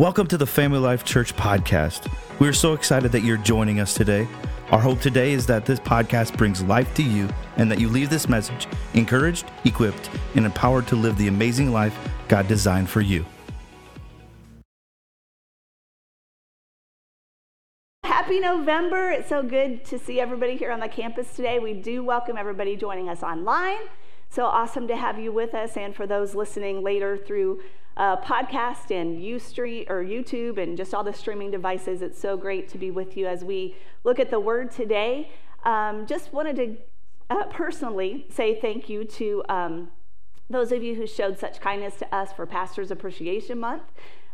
Welcome to the Family Life Church podcast. We are so excited that you're joining us today. Our hope today is that this podcast brings life to you and that you leave this message encouraged, equipped, and empowered to live the amazing life God designed for you. Happy November. It's so good to see everybody here on the campus today. We do welcome everybody joining us online. So awesome to have you with us, and for those listening later through uh, podcast and Ustream or YouTube and just all the streaming devices. It's so great to be with you as we look at the Word today. Um, just wanted to uh, personally say thank you to um, those of you who showed such kindness to us for Pastors Appreciation Month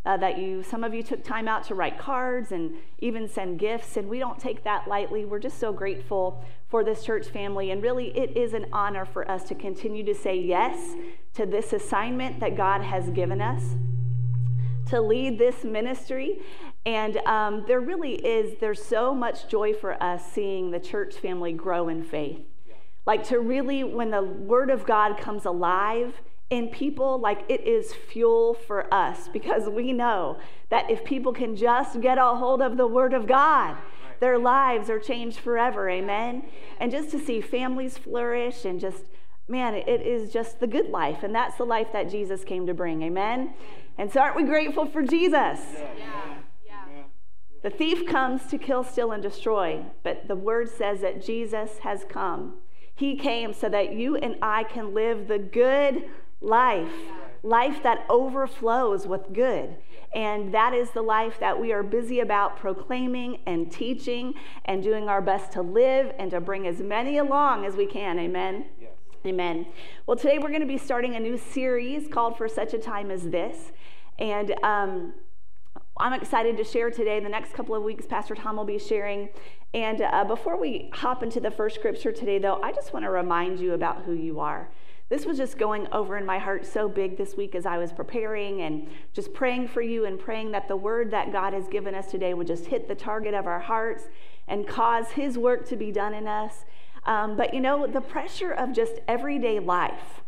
uh, that you, some of you took time out to write cards and even send gifts, and we don't take that lightly. We're just so grateful for this church family, and really it is an honor for us to continue to say yes to this assignment that God has given us to lead this ministry. And um, there really is, there's so much joy for us seeing the church family grow in faith. Like to really, when the Word of God comes alive in people, like it is fuel for us because we know that if people can just get a hold of the Word of God, their lives are changed forever. Amen. And just to see families flourish and just, man, it is just the good life. And that's the life that Jesus came to bring. Amen. And so aren't we grateful for Jesus? Yeah. The thief comes to kill, steal, and destroy, but the word says that Jesus has come. He came so that you and I can live the good life, life that overflows with good. And that is the life that we are busy about proclaiming and teaching and doing our best to live and to bring as many along as we can. Amen. Yes. Amen. Well, today we're going to be starting a new series called For Such a Time as This. And um, I'm excited to share today. The next couple of weeks, Pastor Tom will be sharing. And uh, before we hop into the first scripture today, though, I just want to remind you about who you are. This was just going over in my heart so big this week as I was preparing and just praying for you and praying that the word that God has given us today would just hit the target of our hearts and cause His work to be done in us. Um, but you know, the pressure of just everyday life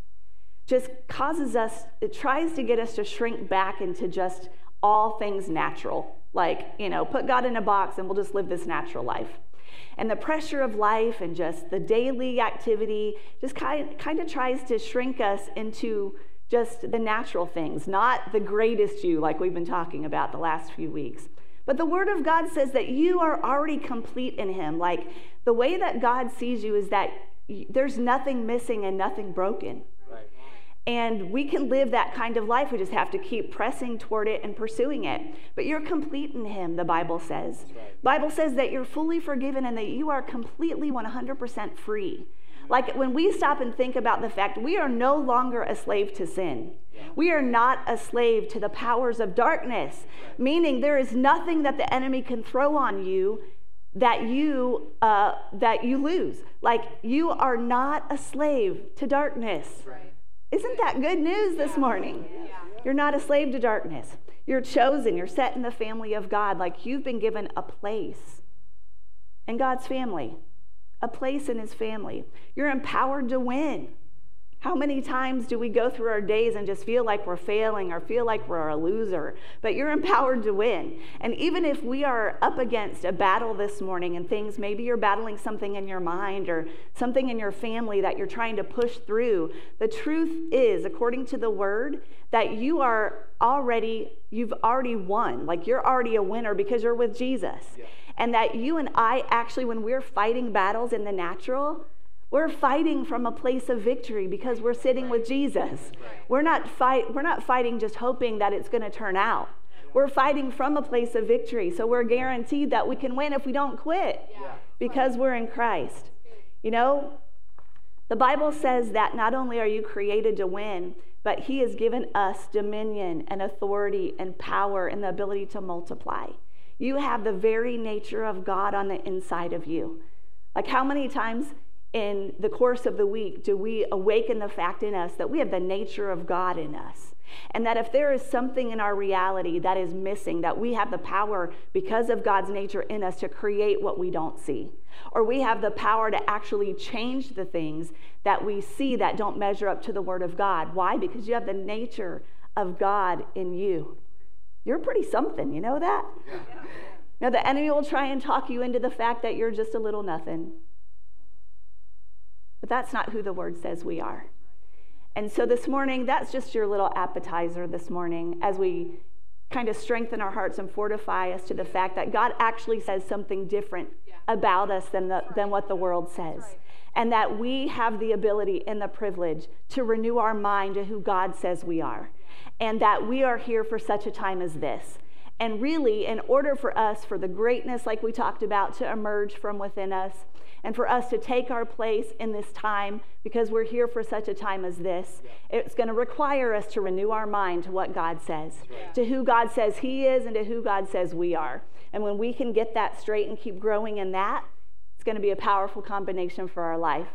just causes us, it tries to get us to shrink back into just all things natural. Like, you know, put God in a box and we'll just live this natural life and the pressure of life and just the daily activity just kind, kind of tries to shrink us into just the natural things, not the greatest you, like we've been talking about the last few weeks. But the Word of God says that you are already complete in Him. Like the way that God sees you is that there's nothing missing and nothing broken. And we can live that kind of life. We just have to keep pressing toward it and pursuing it. But you're complete in him, the Bible says. Right. Bible says that you're fully forgiven and that you are completely 100% free. Like when we stop and think about the fact we are no longer a slave to sin. We are not a slave to the powers of darkness, meaning there is nothing that the enemy can throw on you that you uh, that you lose. Like you are not a slave to darkness. Right. Isn't that good news this morning? You're not a slave to darkness. You're chosen. You're set in the family of God. Like you've been given a place in God's family, a place in His family. You're empowered to win. How many times do we go through our days and just feel like we're failing or feel like we're a loser? But you're empowered to win. And even if we are up against a battle this morning and things, maybe you're battling something in your mind or something in your family that you're trying to push through, the truth is, according to the word, that you are already, you've already won. Like you're already a winner because you're with Jesus. Yeah. And that you and I actually, when we're fighting battles in the natural, we're fighting from a place of victory because we're sitting with Jesus. We're not fight we're not fighting just hoping that it's going to turn out. We're fighting from a place of victory. So we're guaranteed that we can win if we don't quit because we're in Christ. You know, the Bible says that not only are you created to win, but he has given us dominion and authority and power and the ability to multiply. You have the very nature of God on the inside of you. Like how many times in the course of the week do we awaken the fact in us that we have the nature of God in us? And that if there is something in our reality that is missing, that we have the power because of God's nature in us to create what we don't see. Or we have the power to actually change the things that we see that don't measure up to the Word of God. Why? Because you have the nature of God in you. You're pretty something, you know that? Now, the enemy will try and talk you into the fact that you're just a little nothing. But that's not who the word says we are. And so this morning, that's just your little appetizer this morning as we kind of strengthen our hearts and fortify us to the fact that God actually says something different about us than, the, than what the world says. And that we have the ability and the privilege to renew our mind to who God says we are. And that we are here for such a time as this. And really, in order for us, for the greatness, like we talked about, to emerge from within us, and for us to take our place in this time because we're here for such a time as this. It's going to require us to renew our mind to what God says, to who God says He is, and to who God says we are. And when we can get that straight and keep growing in that, it's going to be a powerful combination for our life.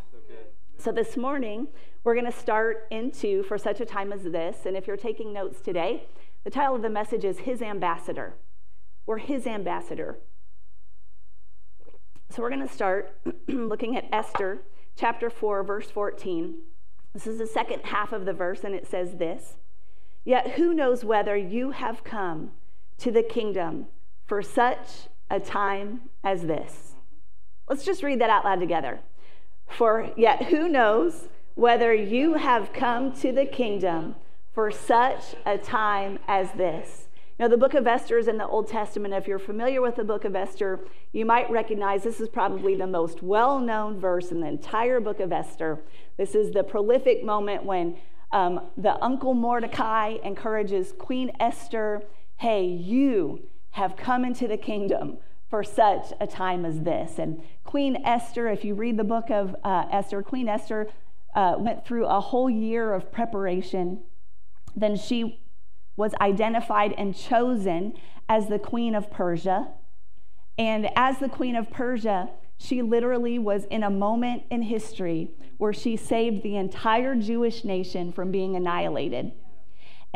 So, this morning, we're going to start into For Such a Time as This. And if you're taking notes today, the title of the message is His Ambassador. We're His Ambassador. So we're going to start looking at Esther chapter 4, verse 14. This is the second half of the verse, and it says this Yet who knows whether you have come to the kingdom for such a time as this? Let's just read that out loud together. For yet who knows whether you have come to the kingdom for such a time as this? Now, the book of Esther is in the Old Testament. If you're familiar with the book of Esther, you might recognize this is probably the most well known verse in the entire book of Esther. This is the prolific moment when um, the uncle Mordecai encourages Queen Esther hey, you have come into the kingdom for such a time as this. And Queen Esther, if you read the book of uh, Esther, Queen Esther uh, went through a whole year of preparation. Then she was identified and chosen as the queen of Persia. And as the queen of Persia, she literally was in a moment in history where she saved the entire Jewish nation from being annihilated.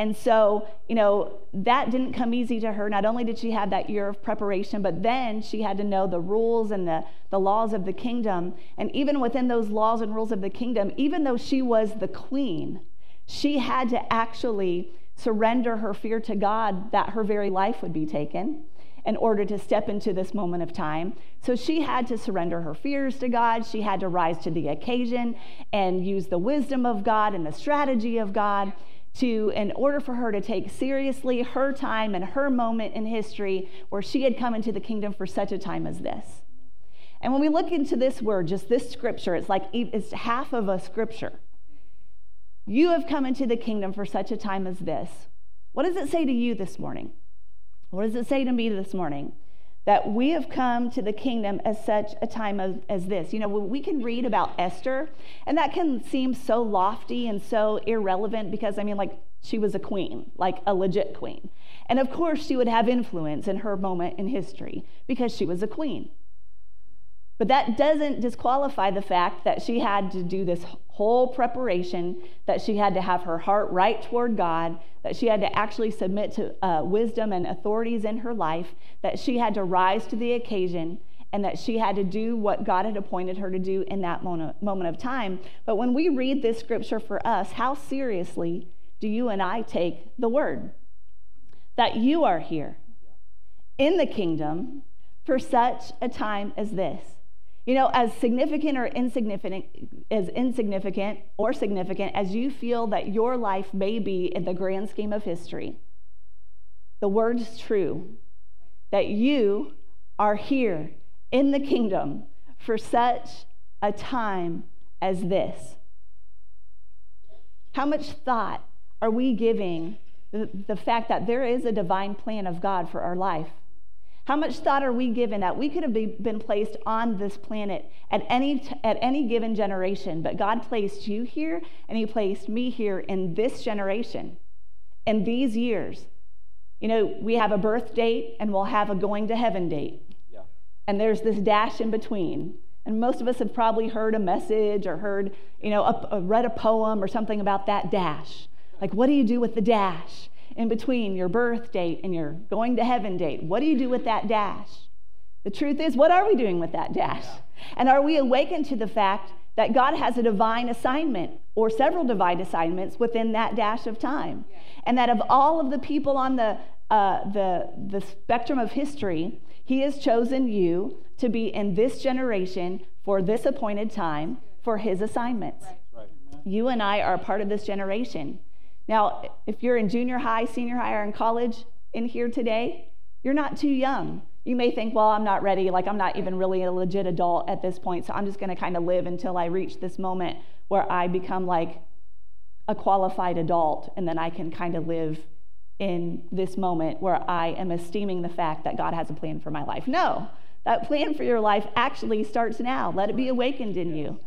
And so, you know, that didn't come easy to her. Not only did she have that year of preparation, but then she had to know the rules and the, the laws of the kingdom. And even within those laws and rules of the kingdom, even though she was the queen, she had to actually surrender her fear to God that her very life would be taken in order to step into this moment of time. So she had to surrender her fears to God. She had to rise to the occasion and use the wisdom of God and the strategy of God to in order for her to take seriously her time and her moment in history where she had come into the kingdom for such a time as this. And when we look into this word, just this scripture, it's like it's half of a scripture. You have come into the kingdom for such a time as this. What does it say to you this morning? What does it say to me this morning? That we have come to the kingdom as such a time as, as this. You know, we can read about Esther, and that can seem so lofty and so irrelevant because, I mean, like, she was a queen, like a legit queen. And of course, she would have influence in her moment in history because she was a queen. But that doesn't disqualify the fact that she had to do this whole preparation, that she had to have her heart right toward God, that she had to actually submit to uh, wisdom and authorities in her life, that she had to rise to the occasion, and that she had to do what God had appointed her to do in that moment, moment of time. But when we read this scripture for us, how seriously do you and I take the word? That you are here in the kingdom for such a time as this. You know, as significant or insignificant, as insignificant or significant as you feel that your life may be in the grand scheme of history, the word is true that you are here in the kingdom for such a time as this. How much thought are we giving the, the fact that there is a divine plan of God for our life? How much thought are we given that we could have been placed on this planet at any, at any given generation, but God placed you here and He placed me here in this generation, in these years. You know, we have a birth date and we'll have a going to heaven date. Yeah. And there's this dash in between. And most of us have probably heard a message or heard, you know, a, a read a poem or something about that dash. Like, what do you do with the dash? In between your birth date and your going to heaven date? What do you do with that dash? The truth is, what are we doing with that dash? And are we awakened to the fact that God has a divine assignment or several divine assignments within that dash of time? And that of all of the people on the uh, the, the spectrum of history, He has chosen you to be in this generation for this appointed time for His assignments. Right. You and I are part of this generation. Now, if you're in junior high, senior high, or in college in here today, you're not too young. You may think, well, I'm not ready, like I'm not even really a legit adult at this point, so I'm just going to kind of live until I reach this moment where I become like a qualified adult, and then I can kind of live in this moment where I am esteeming the fact that God has a plan for my life. No, that plan for your life actually starts now. Let it be awakened in you.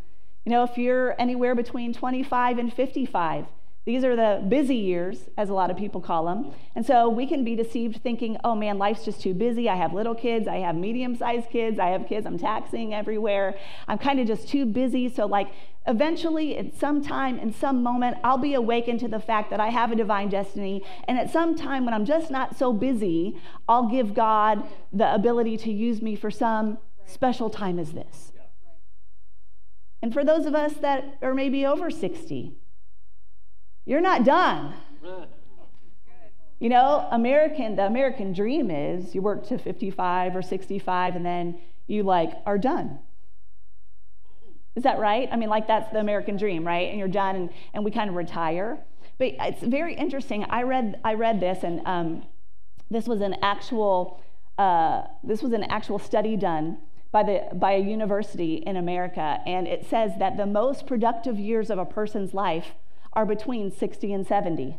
You know, if you're anywhere between 25 and 55, these are the busy years, as a lot of people call them. And so we can be deceived thinking, oh man, life's just too busy. I have little kids, I have medium sized kids, I have kids I'm taxing everywhere. I'm kind of just too busy. So, like, eventually, at some time, in some moment, I'll be awakened to the fact that I have a divine destiny. And at some time when I'm just not so busy, I'll give God the ability to use me for some special time as this. And for those of us that are maybe over 60, you're not done. You know, American, the American dream is you work to 55 or 65 and then you like are done. Is that right? I mean, like that's the American dream, right? And you're done and, and we kind of retire. But it's very interesting. I read, I read this and um, this was an actual, uh, this was an actual study done by, the, by a university in America. And it says that the most productive years of a person's life are between 60 and 70.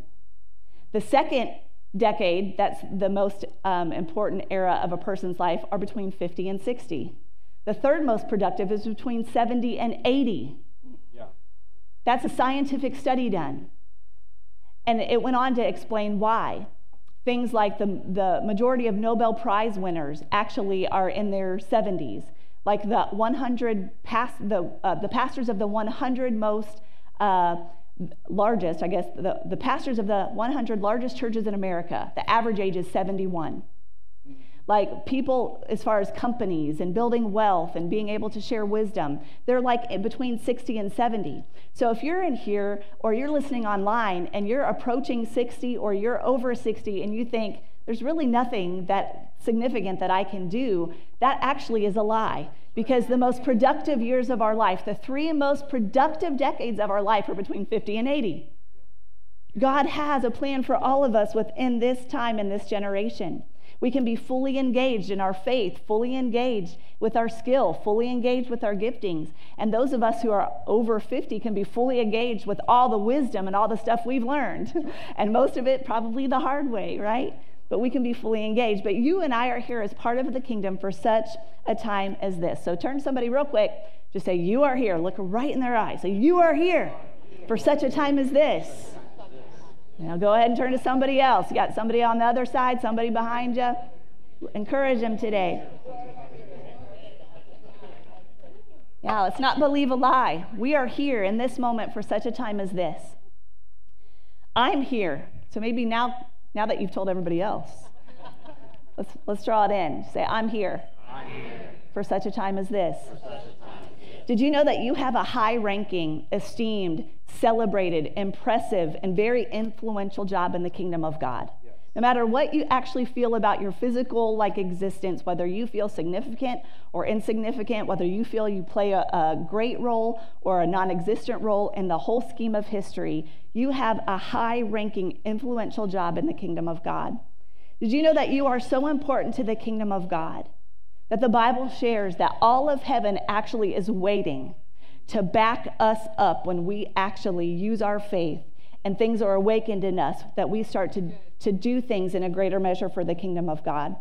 The second decade, that's the most um, important era of a person's life, are between 50 and 60. The third most productive is between 70 and 80. Yeah. That's a scientific study done. And it went on to explain why. Things like the, the majority of Nobel Prize winners actually are in their 70s. Like the 100 past, the, uh, the pastors of the 100 most uh, largest, I guess, the, the pastors of the 100 largest churches in America, the average age is 71. Like people, as far as companies and building wealth and being able to share wisdom, they're like between 60 and 70. So if you're in here or you're listening online and you're approaching 60 or you're over 60 and you think, there's really nothing that significant that I can do, that actually is a lie because the most productive years of our life, the three most productive decades of our life, are between 50 and 80. God has a plan for all of us within this time and this generation. We can be fully engaged in our faith, fully engaged with our skill, fully engaged with our giftings. And those of us who are over 50 can be fully engaged with all the wisdom and all the stuff we've learned. and most of it probably the hard way, right? But we can be fully engaged. But you and I are here as part of the kingdom for such a time as this. So turn somebody real quick. Just say, You are here. Look right in their eyes. Say, You are here for such a time as this. Now go ahead and turn to somebody else. You got somebody on the other side, somebody behind you. Encourage them today. Yeah, let's not believe a lie. We are here in this moment for such a time as this. I'm here. So maybe now now that you've told everybody else. let's, let's draw it in. Say, I'm here, I'm here. for such a time as this. Did you know that you have a high ranking, esteemed, celebrated, impressive, and very influential job in the kingdom of God? No matter what you actually feel about your physical like existence, whether you feel significant or insignificant, whether you feel you play a, a great role or a non-existent role in the whole scheme of history, you have a high-ranking, influential job in the kingdom of God. Did you know that you are so important to the kingdom of God that the Bible shares that all of heaven actually is waiting to back us up when we actually use our faith and things are awakened in us that we start to to do things in a greater measure for the kingdom of God.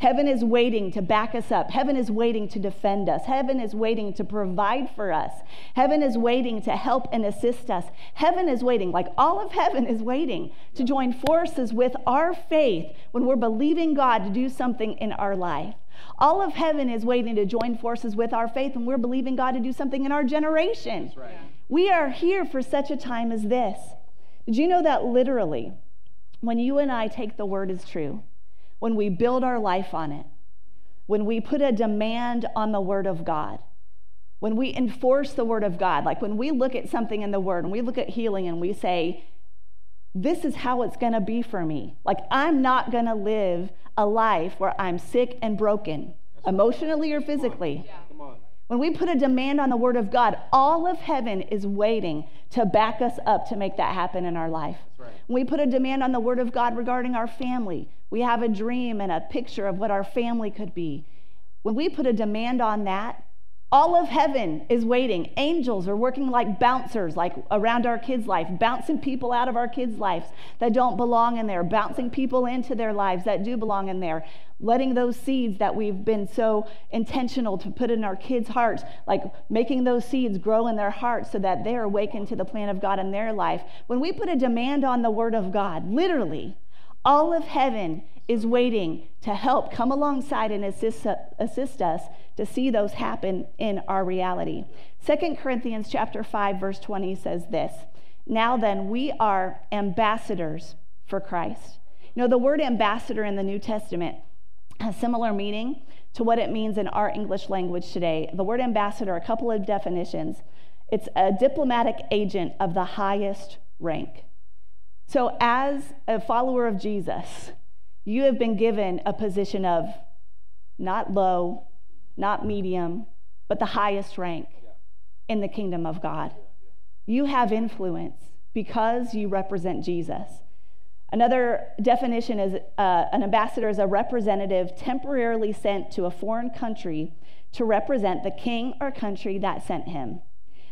Heaven is waiting to back us up. Heaven is waiting to defend us. Heaven is waiting to provide for us. Heaven is waiting to help and assist us. Heaven is waiting, like all of heaven is waiting to join forces with our faith when we're believing God to do something in our life. All of heaven is waiting to join forces with our faith when we're believing God to do something in our generation. Right. We are here for such a time as this. Did you know that literally? When you and I take the word as true, when we build our life on it, when we put a demand on the word of God, when we enforce the word of God, like when we look at something in the word and we look at healing and we say, this is how it's going to be for me. Like, I'm not going to live a life where I'm sick and broken, emotionally or physically. When we put a demand on the Word of God, all of heaven is waiting to back us up to make that happen in our life. We put a demand on the Word of God regarding our family, we have a dream and a picture of what our family could be. When we put a demand on that, all of heaven is waiting. Angels are working like bouncers, like around our kids' life, bouncing people out of our kids' lives that don't belong in there, bouncing people into their lives that do belong in there, letting those seeds that we've been so intentional to put in our kids' hearts, like making those seeds grow in their hearts so that they're awakened to the plan of God in their life. When we put a demand on the Word of God, literally, all of heaven is waiting to help come alongside and assist, assist us to see those happen in our reality. Second Corinthians chapter 5 verse 20 says this. Now then we are ambassadors for Christ. You know the word ambassador in the New Testament has similar meaning to what it means in our English language today. The word ambassador, a couple of definitions. It's a diplomatic agent of the highest rank. So, as a follower of Jesus, you have been given a position of not low, not medium, but the highest rank in the kingdom of God. You have influence because you represent Jesus. Another definition is uh, an ambassador is a representative temporarily sent to a foreign country to represent the king or country that sent him.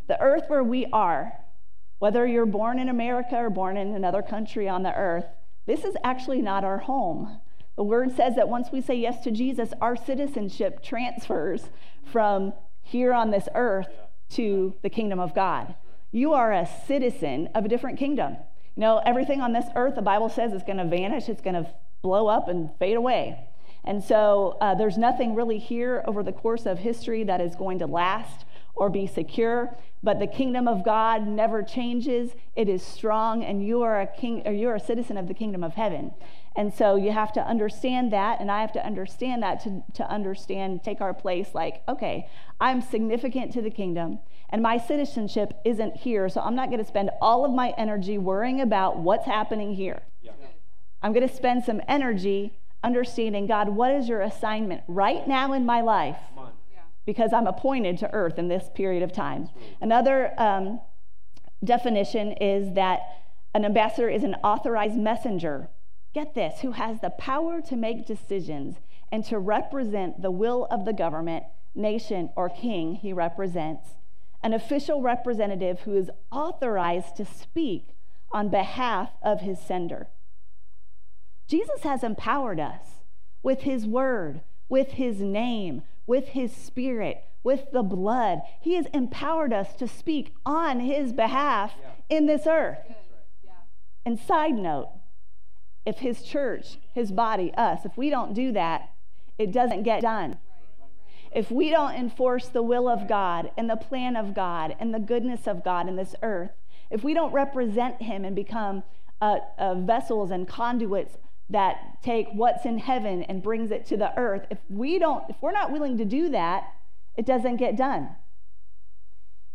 The earth where we are, whether you're born in America or born in another country on the earth, this is actually not our home. The word says that once we say yes to Jesus, our citizenship transfers from here on this earth to the kingdom of God. You are a citizen of a different kingdom. You know, everything on this earth, the Bible says, is going to vanish, it's going to blow up and fade away. And so uh, there's nothing really here over the course of history that is going to last or be secure. But the kingdom of God never changes. It is strong, and you are a king or you're a citizen of the kingdom of heaven. And so you have to understand that, and I have to understand that to, to understand, take our place like, okay, I'm significant to the kingdom, and my citizenship isn't here, so I'm not going to spend all of my energy worrying about what's happening here. Yeah. I'm going to spend some energy understanding, God, what is your assignment right now in my life? Because I'm appointed to earth in this period of time. Another um, definition is that an ambassador is an authorized messenger. Get this, who has the power to make decisions and to represent the will of the government, nation, or king he represents. An official representative who is authorized to speak on behalf of his sender. Jesus has empowered us with his word, with his name, with his spirit, with the blood. He has empowered us to speak on his behalf yeah. in this earth. Yeah. And side note, if his church, his body, us, if we don't do that, it doesn't get done. If we don't enforce the will of God and the plan of God and the goodness of God in this earth, if we don't represent him and become uh, uh, vessels and conduits that take what's in heaven and brings it to the earth. If we don't if we're not willing to do that it doesn't get done.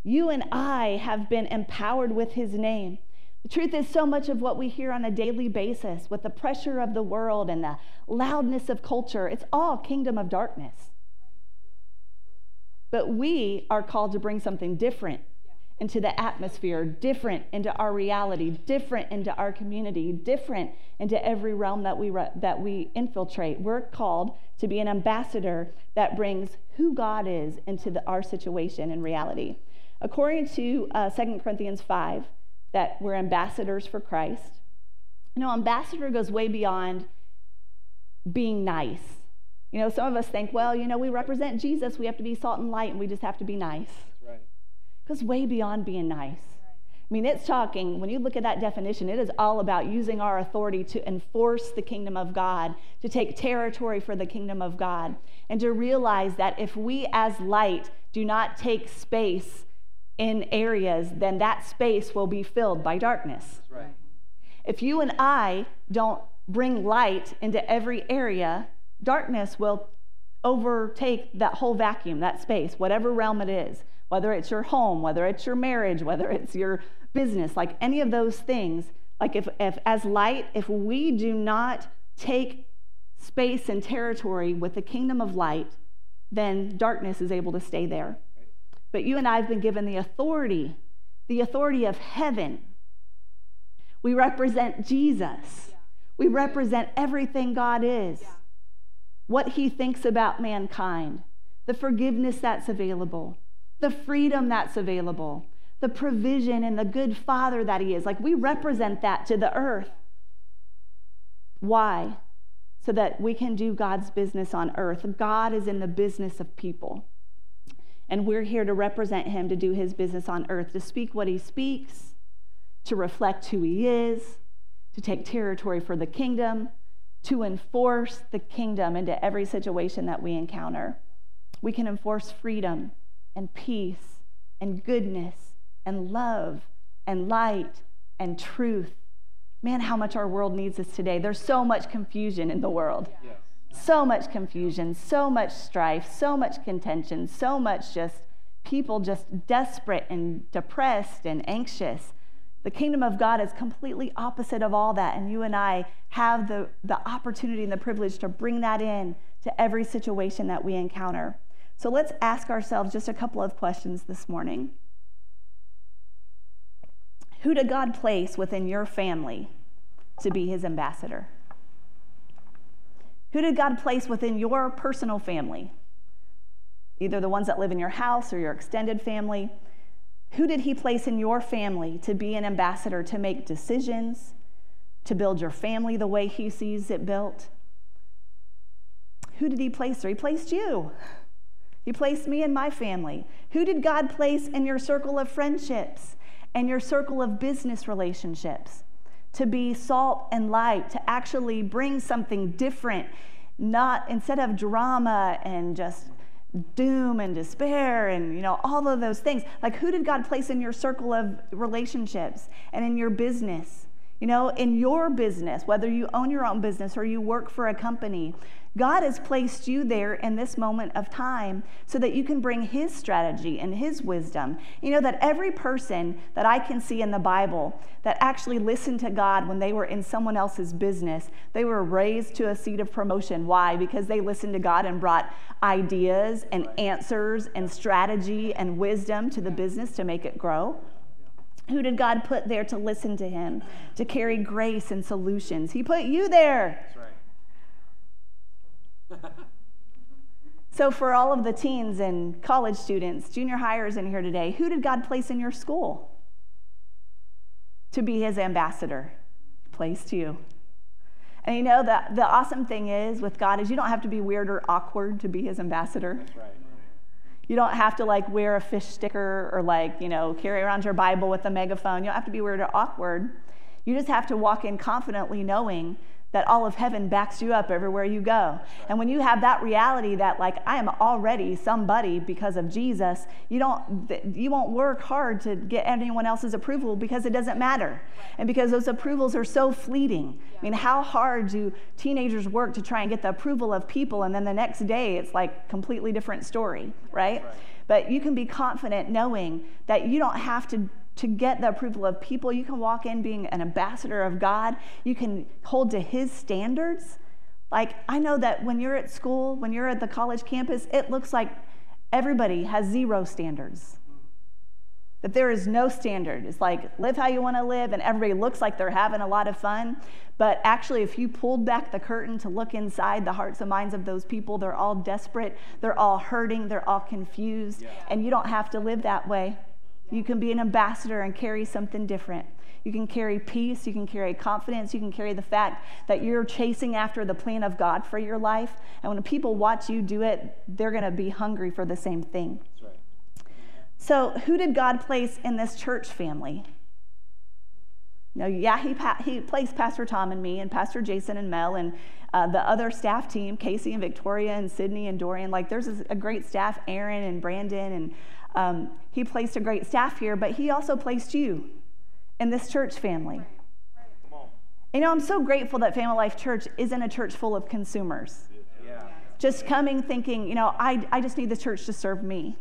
You and i have been empowered with his name. The truth is so much of what we hear on a daily basis with the pressure of the world and the loudness of culture it's all kingdom of darkness. But we are called to bring something different into the atmosphere, different into our reality, different into our community, different into every realm that we, re- that we infiltrate. We're called to be an ambassador that brings who God is into the, our situation and reality. According to uh, 2 Corinthians 5, that we're ambassadors for Christ. You know, ambassador goes way beyond being nice. You know, some of us think, well, you know, we represent Jesus, we have to be salt and light, and we just have to be nice goes way beyond being nice. I mean, it's talking, when you look at that definition, it is all about using our authority to enforce the kingdom of God, to take territory for the kingdom of God, and to realize that if we as light do not take space in areas, then that space will be filled by darkness. Right. If you and I don't bring light into every area, darkness will overtake that whole vacuum, that space, whatever realm it is whether it's your home, whether it's your marriage, whether it's your business, like any of those things, Like, if, if as light, if we do not take space and territory with the kingdom of light, then darkness is able to stay there. But you and I have been given the authority, the authority of heaven. We represent Jesus. We represent everything God is, what he thinks about mankind, the forgiveness that's available, the freedom that's available, the provision and the good father that he is. Like we represent that to the earth. Why? So that we can do God's business on earth. God is in the business of people. And we're here to represent him to do his business on earth, to speak what he speaks, to reflect who he is, to take territory for the kingdom, to enforce the kingdom into every situation that we encounter. We can enforce freedom and peace and goodness and love and light and truth. Man, how much our world needs us today. There's so much confusion in the world. So much confusion, so much strife, so much contention, so much just people just desperate and depressed and anxious. The kingdom of God is completely opposite of all that. And you and I have the, the opportunity and the privilege to bring that in to every situation that we encounter. So let's ask ourselves just a couple of questions this morning. Who did God place within your family to be his ambassador? Who did God place within your personal family? Either the ones that live in your house or your extended family. Who did he place in your family to be an ambassador, to make decisions, to build your family the way he sees it built? Who did he place there? He placed you. He placed me and my family. Who did God place in your circle of friendships? and your circle of business relationships to be salt and light, to actually bring something different, not instead of drama and just doom and despair and you know all of those things like who did god place in your circle of relationships and in your business you know in your business whether you own your own business or you work for a company God has placed you there in this moment of time so that you can bring His strategy and His wisdom. You know, that every person that I can see in the Bible that actually listened to God when they were in someone else's business, they were raised to a seat of promotion. Why? Because they listened to God and brought ideas and answers and strategy and wisdom to the business to make it grow. Who did God put there to listen to Him, to carry grace and solutions? He put you there. so, for all of the teens and college students, junior hires in here today, who did God place in your school to be his ambassador? He placed you. And you know, the, the awesome thing is with God is you don't have to be weird or awkward to be his ambassador. That's right. You don't have to like wear a fish sticker or like, you know, carry around your Bible with a megaphone. You don't have to be weird or awkward. You just have to walk in confidently knowing that all of heaven backs you up everywhere you go. And when you have that reality that like I am already somebody because of Jesus, you don't you won't work hard to get anyone else's approval because it doesn't matter. And because those approvals are so fleeting. I mean, how hard do teenagers work to try and get the approval of people and then the next day it's like completely different story, right? But you can be confident knowing that you don't have to to get the approval of people. You can walk in being an ambassador of God. You can hold to His standards. Like, I know that when you're at school, when you're at the college campus, it looks like everybody has zero standards. That there is no standard. It's like live how you want to live, and everybody looks like they're having a lot of fun. But actually, if you pulled back the curtain to look inside the hearts and minds of those people, they're all desperate, they're all hurting, they're all confused, yeah. and you don't have to live that way. You can be an ambassador and carry something different. You can carry peace, you can carry confidence, you can carry the fact that you're chasing after the plan of God for your life. And when people watch you do it, they're going to be hungry for the same thing. Right. So, who did God place in this church family? No, yeah, he, he placed Pastor Tom and me, and Pastor Jason and Mel, and uh, the other staff team, Casey and Victoria, and Sydney and Dorian. Like, there's a, a great staff, Aaron and Brandon, and um, he placed a great staff here, but he also placed you in this church family. You know, I'm so grateful that Family Life Church isn't a church full of consumers. Yeah. Just coming thinking, you know, I, I just need the church to serve me.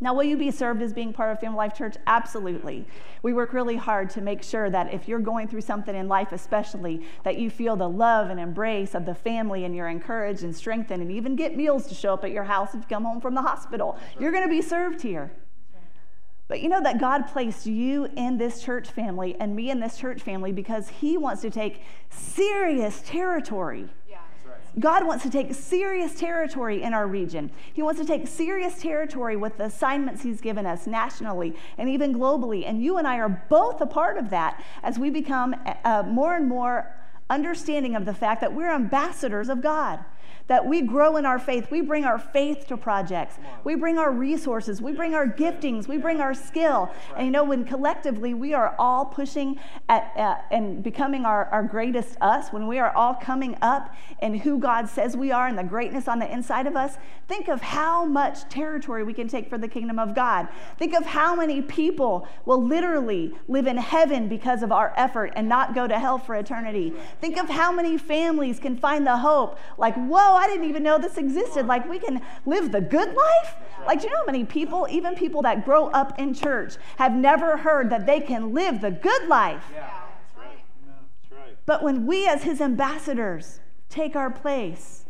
Now, will you be served as being part of Family Life Church? Absolutely. We work really hard to make sure that if you're going through something in life, especially, that you feel the love and embrace of the family and you're encouraged and strengthened and even get meals to show up at your house if you come home from the hospital. You're going to be served here. But you know that God placed you in this church family and me in this church family because He wants to take serious territory God wants to take serious territory in our region. He wants to take serious territory with the assignments He's given us nationally and even globally. And you and I are both a part of that as we become uh, more and more understanding of the fact that we're ambassadors of God that we grow in our faith. We bring our faith to projects. We bring our resources. We bring our giftings. We bring our skill. And you know, when collectively we are all pushing at, uh, and becoming our, our greatest us, when we are all coming up in who God says we are and the greatness on the inside of us, think of how much territory we can take for the kingdom of God. Think of how many people will literally live in heaven because of our effort and not go to hell for eternity. Think of how many families can find the hope, like, whoa, I didn't even know this existed. Like, we can live the good life. Like, do you know how many people, even people that grow up in church, have never heard that they can live the good life? Yeah, that's right. That's right. But when we, as his ambassadors, take our place,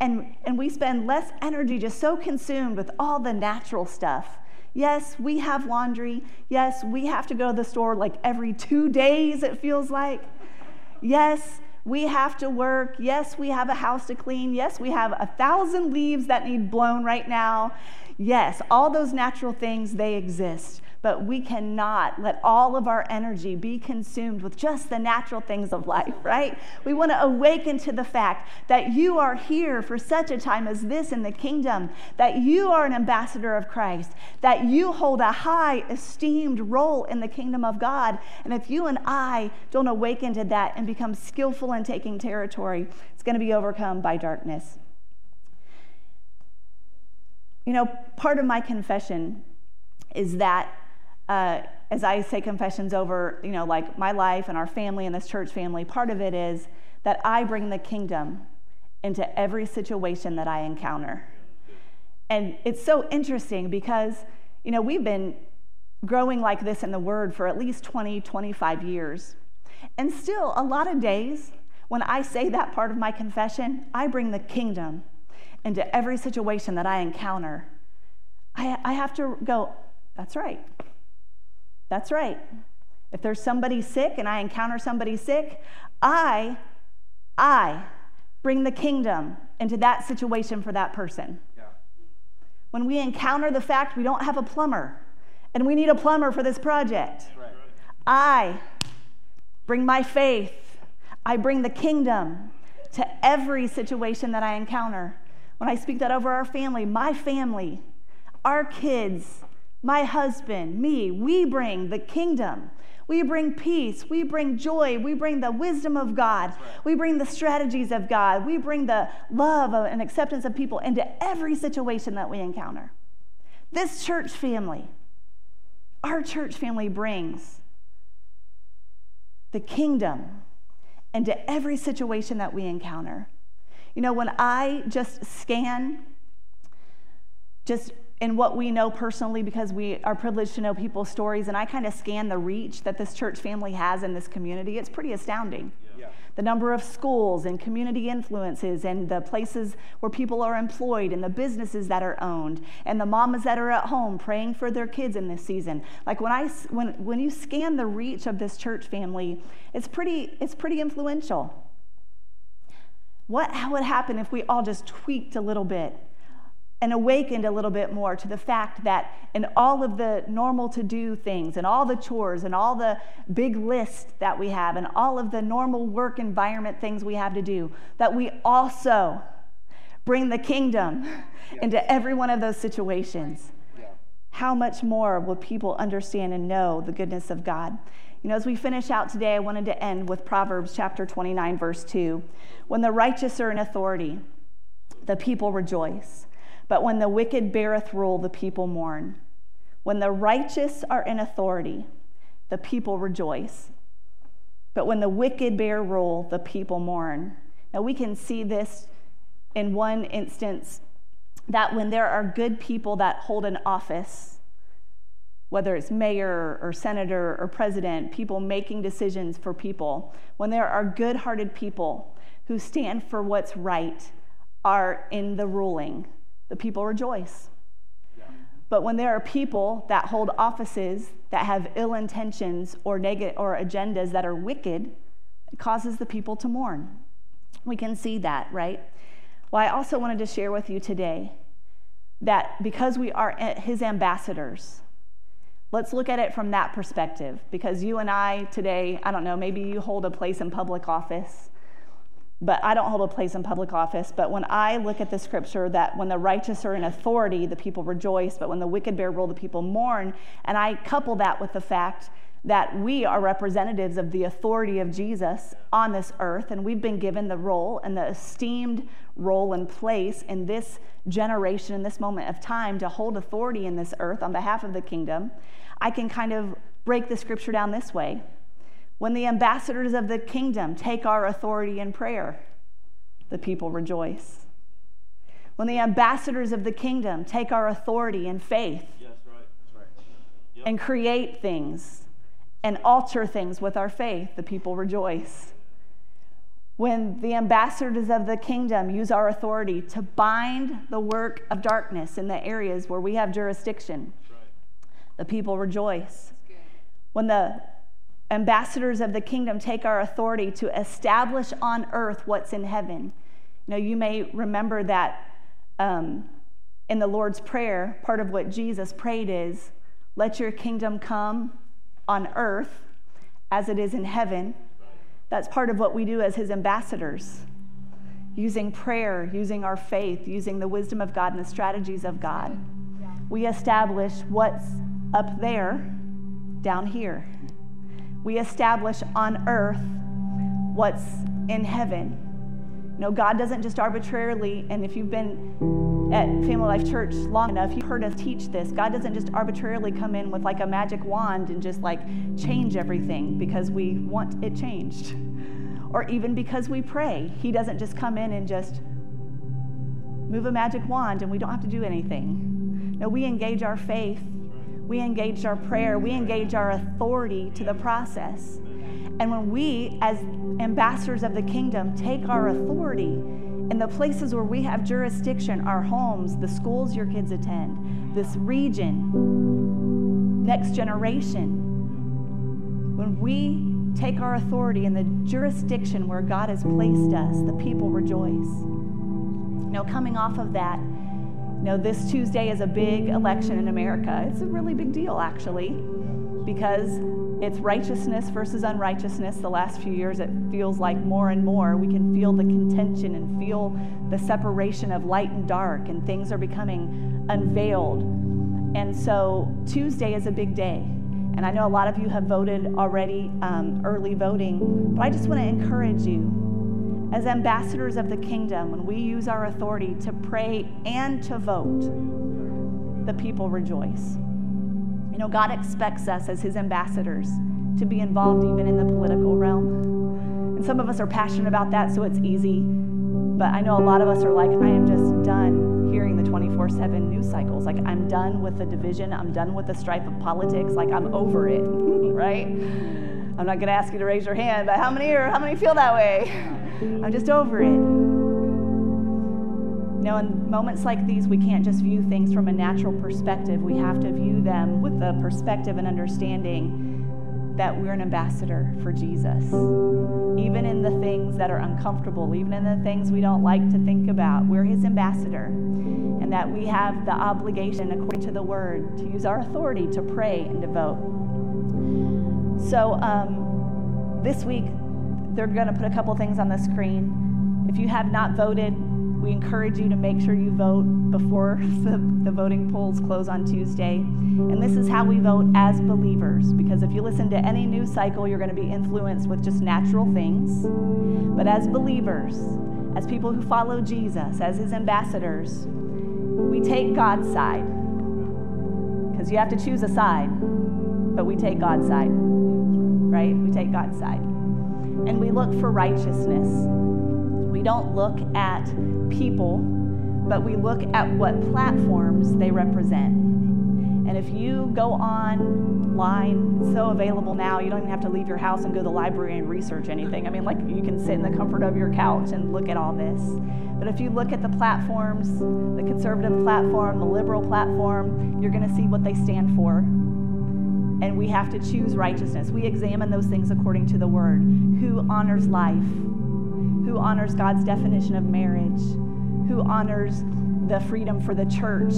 and, and we spend less energy just so consumed with all the natural stuff. Yes, we have laundry. Yes, we have to go to the store like every two days, it feels like. Yes, we have to work. Yes, we have a house to clean. Yes, we have a thousand leaves that need blown right now. Yes, all those natural things, they exist but we cannot let all of our energy be consumed with just the natural things of life, right? We want to awaken to the fact that you are here for such a time as this in the kingdom, that you are an ambassador of Christ, that you hold a high esteemed role in the kingdom of God. And if you and I don't awaken to that and become skillful in taking territory, it's going to be overcome by darkness. You know, part of my confession is that uh, as I say confessions over, you know, like my life and our family and this church family, part of it is that I bring the kingdom into every situation that I encounter. And it's so interesting because, you know, we've been growing like this in the Word for at least 20, 25 years. And still, a lot of days when I say that part of my confession, I bring the kingdom into every situation that I encounter. I, I have to go, that's right. That's right. If there's somebody sick and I encounter somebody sick, I, I bring the kingdom into that situation for that person. Yeah. When we encounter the fact we don't have a plumber and we need a plumber for this project, right. I bring my faith, I bring the kingdom to every situation that I encounter. When I speak that over our family, my family, our kids, my husband, me, we bring the kingdom. We bring peace. We bring joy. We bring the wisdom of God. We bring the strategies of God. We bring the love and acceptance of people into every situation that we encounter. This church family, our church family brings the kingdom into every situation that we encounter. You know, when I just scan, just in what we know personally because we are privileged to know people's stories and i kind of scan the reach that this church family has in this community. It's pretty astounding. Yeah. the number of schools and community influences and the places where people are employed and the businesses that are owned and the mamas that are at home praying for their kids in this season. Like when i when, when you scan the reach of this church family it's pretty it's pretty influential. What would happen if we all just tweaked a little bit and awakened a little bit more to the fact that in all of the normal to do things and all the chores and all the big lists that we have and all of the normal work environment things we have to do, that we also bring the kingdom yeah. into every one of those situations. Yeah. How much more will people understand and know the goodness of God? You know, as we finish out today, I wanted to end with Proverbs chapter 29, verse 2. When the righteous are in authority, the people rejoice but when the wicked beareth rule, the people mourn. When the righteous are in authority, the people rejoice. But when the wicked bear rule, the people mourn. Now we can see this in one instance that when there are good people that hold an office, whether it's mayor or senator or president, people making decisions for people, when there are good hearted people who stand for what's right, are in the ruling, the people rejoice. But when there are people that hold offices that have ill intentions or negative or agendas that are wicked, it causes the people to mourn. We can see that, right? Well, I also wanted to share with you today that because we are his ambassadors, let's look at it from that perspective. Because you and I today, I don't know, maybe you hold a place in public office but I don't hold a place in public office. But when I look at the scripture that when the righteous are in authority, the people rejoice, but when the wicked bear rule, the people mourn, and I couple that with the fact that we are representatives of the authority of Jesus on this earth, and we've been given the role and the esteemed role and place in this generation, in this moment of time, to hold authority in this earth on behalf of the kingdom. I can kind of break the scripture down this way when the ambassadors of the kingdom take our authority in prayer, the people rejoice. When the ambassadors of the kingdom take our authority in faith yes, right. Right. Yep. and create things and alter things with our faith, the people rejoice. When the ambassadors of the kingdom use our authority to bind the work of darkness in the areas where we have jurisdiction, right. the people rejoice. When the ambassadors of the kingdom take our authority to establish on earth what's in heaven. You know, you may remember that um, in the Lord's Prayer, part of what Jesus prayed is, Let your kingdom come on earth as it is in heaven. That's part of what we do as his ambassadors. Using prayer, using our faith, using the wisdom of God and the strategies of God. We establish what's up there down here we establish on earth what's in heaven. You know, God doesn't just arbitrarily, and if you've been at Family Life Church long enough, you've heard us teach this. God doesn't just arbitrarily come in with like a magic wand and just like change everything because we want it changed. Or even because we pray. He doesn't just come in and just move a magic wand and we don't have to do anything. No, we engage our faith we engage our prayer, we engage our authority to the process. And when we, as ambassadors of the kingdom, take our authority in the places where we have jurisdiction, our homes, the schools your kids attend, this region, next generation, when we take our authority in the jurisdiction where God has placed us, the people rejoice. Know, coming off of that, you know, this Tuesday is a big election in America. It's a really big deal, actually, because it's righteousness versus unrighteousness. The last few years, it feels like more and more we can feel the contention and feel the separation of light and dark, and things are becoming unveiled. And so, Tuesday is a big day. And I know a lot of you have voted already, um, early voting, but I just want to encourage you as ambassadors of the kingdom, when we use our authority to pray and to vote, the people rejoice. You know, God expects us as his ambassadors to be involved even in the political realm. And some of us are passionate about that, so it's easy. But I know a lot of us are like, I am just done hearing the 24 7 news cycles. Like, I'm done with the division. I'm done with the strife of politics. Like, I'm over it, right? I'm not going to ask you to raise your hand, but how many are, how many feel that way? I'm just over it. You know, in moments like these, we can't just view things from a natural perspective. We have to view them with the perspective and understanding that we're an ambassador for Jesus. Even in the things that are uncomfortable, even in the things we don't like to think about, we're his ambassador. And that we have the obligation, according to the word, to use our authority to pray and to vote. So, um, this week, they're going to put a couple things on the screen. If you have not voted, we encourage you to make sure you vote before the, the voting polls close on Tuesday. And this is how we vote as believers, because if you listen to any news cycle, you're going to be influenced with just natural things. But as believers, as people who follow Jesus, as his ambassadors, we take God's side. Because you have to choose a side, but we take God's side, right? We take God's side and we look for righteousness. We don't look at people. but we look at what platforms they represent. And if you go online, it's so available now, you don't even have to leave your house and go to the library and research anything. I mean, like you can sit in the comfort of your couch and look at all this. But if you look at the platforms, the conservative platform, the liberal platform, you're going to see what they stand for. And we have to choose righteousness. We examine those things according to the word. Who honors life? Who honors God's definition of marriage? Who honors the freedom for the church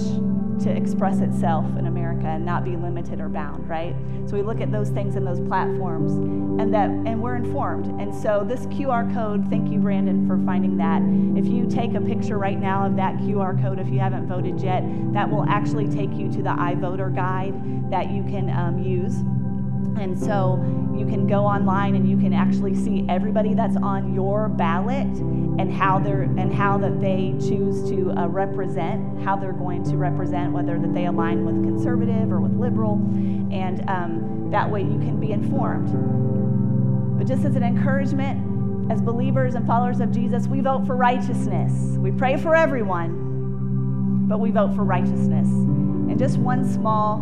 to express itself in America and not be limited or bound, right? So we look at those things in those platforms and that and we're informed. And so this QR code, thank you Brandon for finding that. If you take a picture right now of that QR code if you haven't voted yet, that will actually take you to the iVoter guide that you can um, use. And so you can go online and you can actually see everybody that's on your ballot and how they're and how that they choose to uh, represent, how they're going to represent, whether that they align with conservative or with liberal, and um, that way you can be informed. But just as an encouragement, as believers and followers of Jesus, we vote for righteousness. We pray for everyone, but we vote for righteousness. And just one small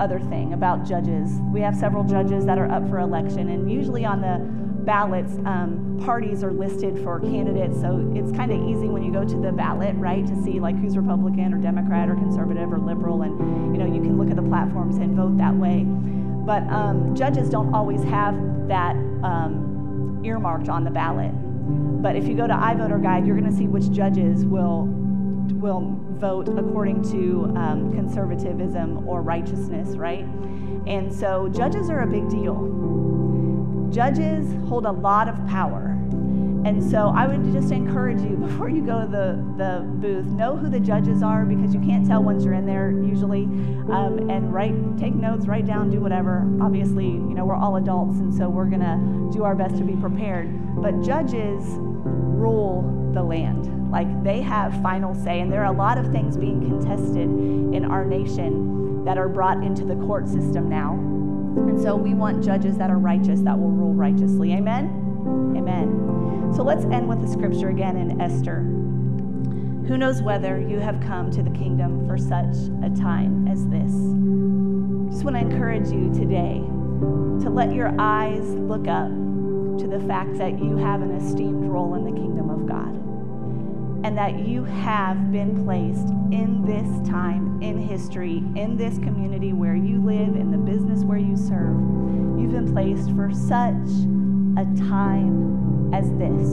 other thing about judges. We have several judges that are up for election, and usually on the ballots, um, parties are listed for candidates. So it's kind of easy when you go to the ballot, right, to see like who's Republican or Democrat or conservative or liberal, and you know you can look at the platforms and vote that way. But um, judges don't always have that um, earmarked on the ballot. But if you go to iVoter Guide, you're going to see which judges will will vote according to um, conservatism or righteousness, right? And so judges are a big deal. Judges hold a lot of power. And so I would just encourage you before you go to the, the booth, know who the judges are because you can't tell once you're in there usually. Um, and write, take notes, write down, do whatever. Obviously, you know, we're all adults, and so we're going to do our best to be prepared. But judges rule the land. Like they have final say. And there are a lot of things being contested in our nation that are brought into the court system now. And so we want judges that are righteous, that will rule righteously. Amen? Amen. So let's end with the scripture again in Esther. Who knows whether you have come to the kingdom for such a time as this? Just want to encourage you today to let your eyes look up to the fact that you have an esteemed role in the kingdom of God and that you have been placed in this time in history, in this community where you live, in the business where you serve. You've been placed for such a time as this.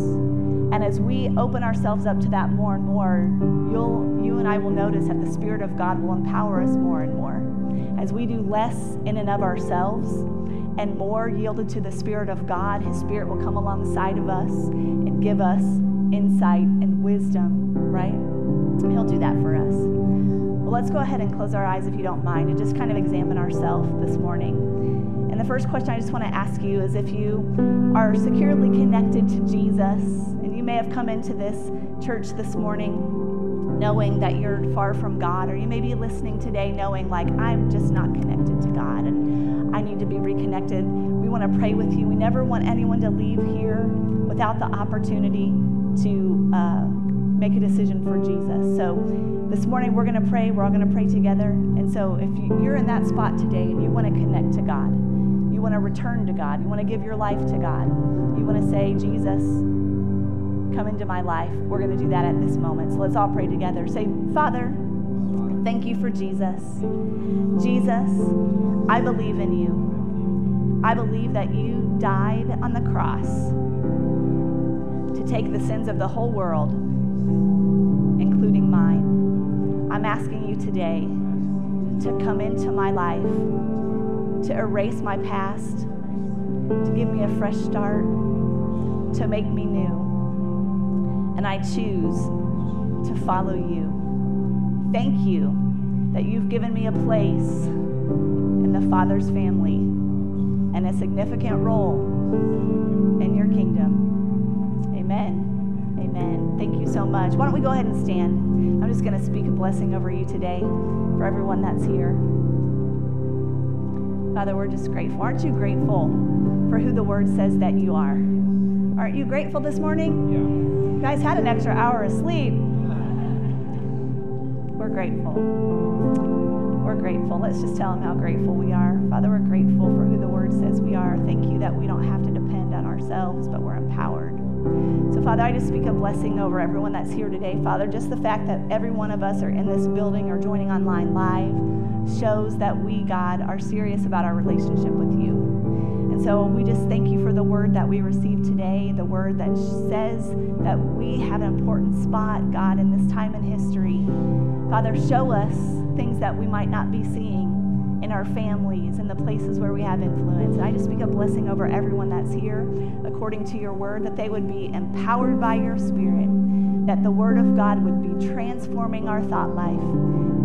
And as we open ourselves up to that more and more, you'll, you and I will notice that the Spirit of God will empower us more and more. As we do less in and of ourselves, and more yielded to the Spirit of God, His Spirit will come alongside of us and give us insight and wisdom, right? He'll do that for us. Well, let's go ahead and close our eyes if you don't mind and just kind of examine ourselves this morning. And the first question I just want to ask you is if you are securely connected to Jesus, and you may have come into this church this morning knowing that you're far from God, or you may be listening today knowing, like, I'm just not connected to God and I need to be reconnected. We want to pray with you. We never want anyone to leave here without the opportunity to uh, make a decision for Jesus. So this morning we're going to pray. We're all going to pray together. And so if you're in that spot today and you want to connect to God, you want to return to God, you want to give your life to God, you want to say, Jesus, come into my life, we're going to do that at this moment. So let's all pray together. Say, Father, thank you for Jesus. Jesus, I believe in you. I believe that you died on the cross to take the sins of the whole world, including mine. I'm asking you today to come into my life, to erase my past, to give me a fresh start, to make me new. And I choose to follow you. Thank you that you've given me a place in the Father's family and a significant role in your kingdom. Amen. Amen. Thank you so much. Why don't we go ahead and stand? I'm just going to speak a blessing over you today for everyone that's here. Father, we're just grateful. Aren't you grateful for who the word says that you are? Aren't you grateful this morning? Yeah. You guys had an extra hour of sleep. Grateful. We're grateful. Let's just tell him how grateful we are. Father, we're grateful for who the word says we are. Thank you that we don't have to depend on ourselves, but we're empowered. So, Father, I just speak a blessing over everyone that's here today. Father, just the fact that every one of us are in this building or joining online live shows that we, God, are serious about our relationship with you. And so we just thank you for the word that we received today, the word that says that we have an important spot, God, in this time in history. Father, show us things that we might not be seeing in our families, in the places where we have influence. And I just speak a blessing over everyone that's here according to your word, that they would be empowered by your spirit, that the word of God would be transforming our thought life.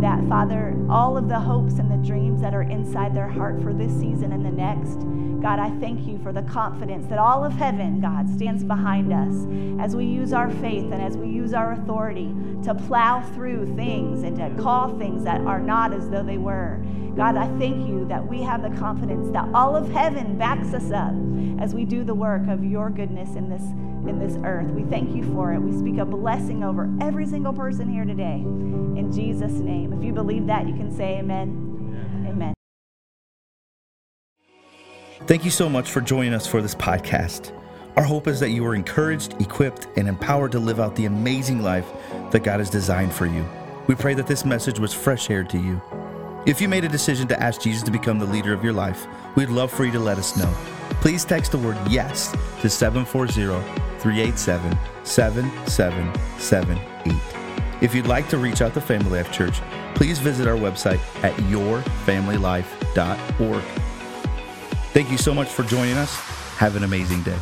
That, Father, all of the hopes and the dreams that are inside their heart for this season and the next, God, I thank you for the confidence that all of heaven, God, stands behind us as we use our faith and as we use our authority to plow through things and to call things that are not as though they were. God, I thank you that we have the confidence that all of heaven backs us up as we do the work of your goodness in this in this earth. We thank you for it. We speak a blessing over every single person here today. In Jesus' name. If you believe that, you can say amen. Amen. Thank you so much for joining us for this podcast. Our hope is that you are encouraged, equipped, and empowered to live out the amazing life that God has designed for you. We pray that this message was fresh air to you. If you made a decision to ask Jesus to become the leader of your life, we'd love for you to let us know. Please text the word yes to 740 387 7778. If you'd like to reach out to Family Life Church, please visit our website at yourfamilylife.org. Thank you so much for joining us. Have an amazing day.